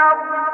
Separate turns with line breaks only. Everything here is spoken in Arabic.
الله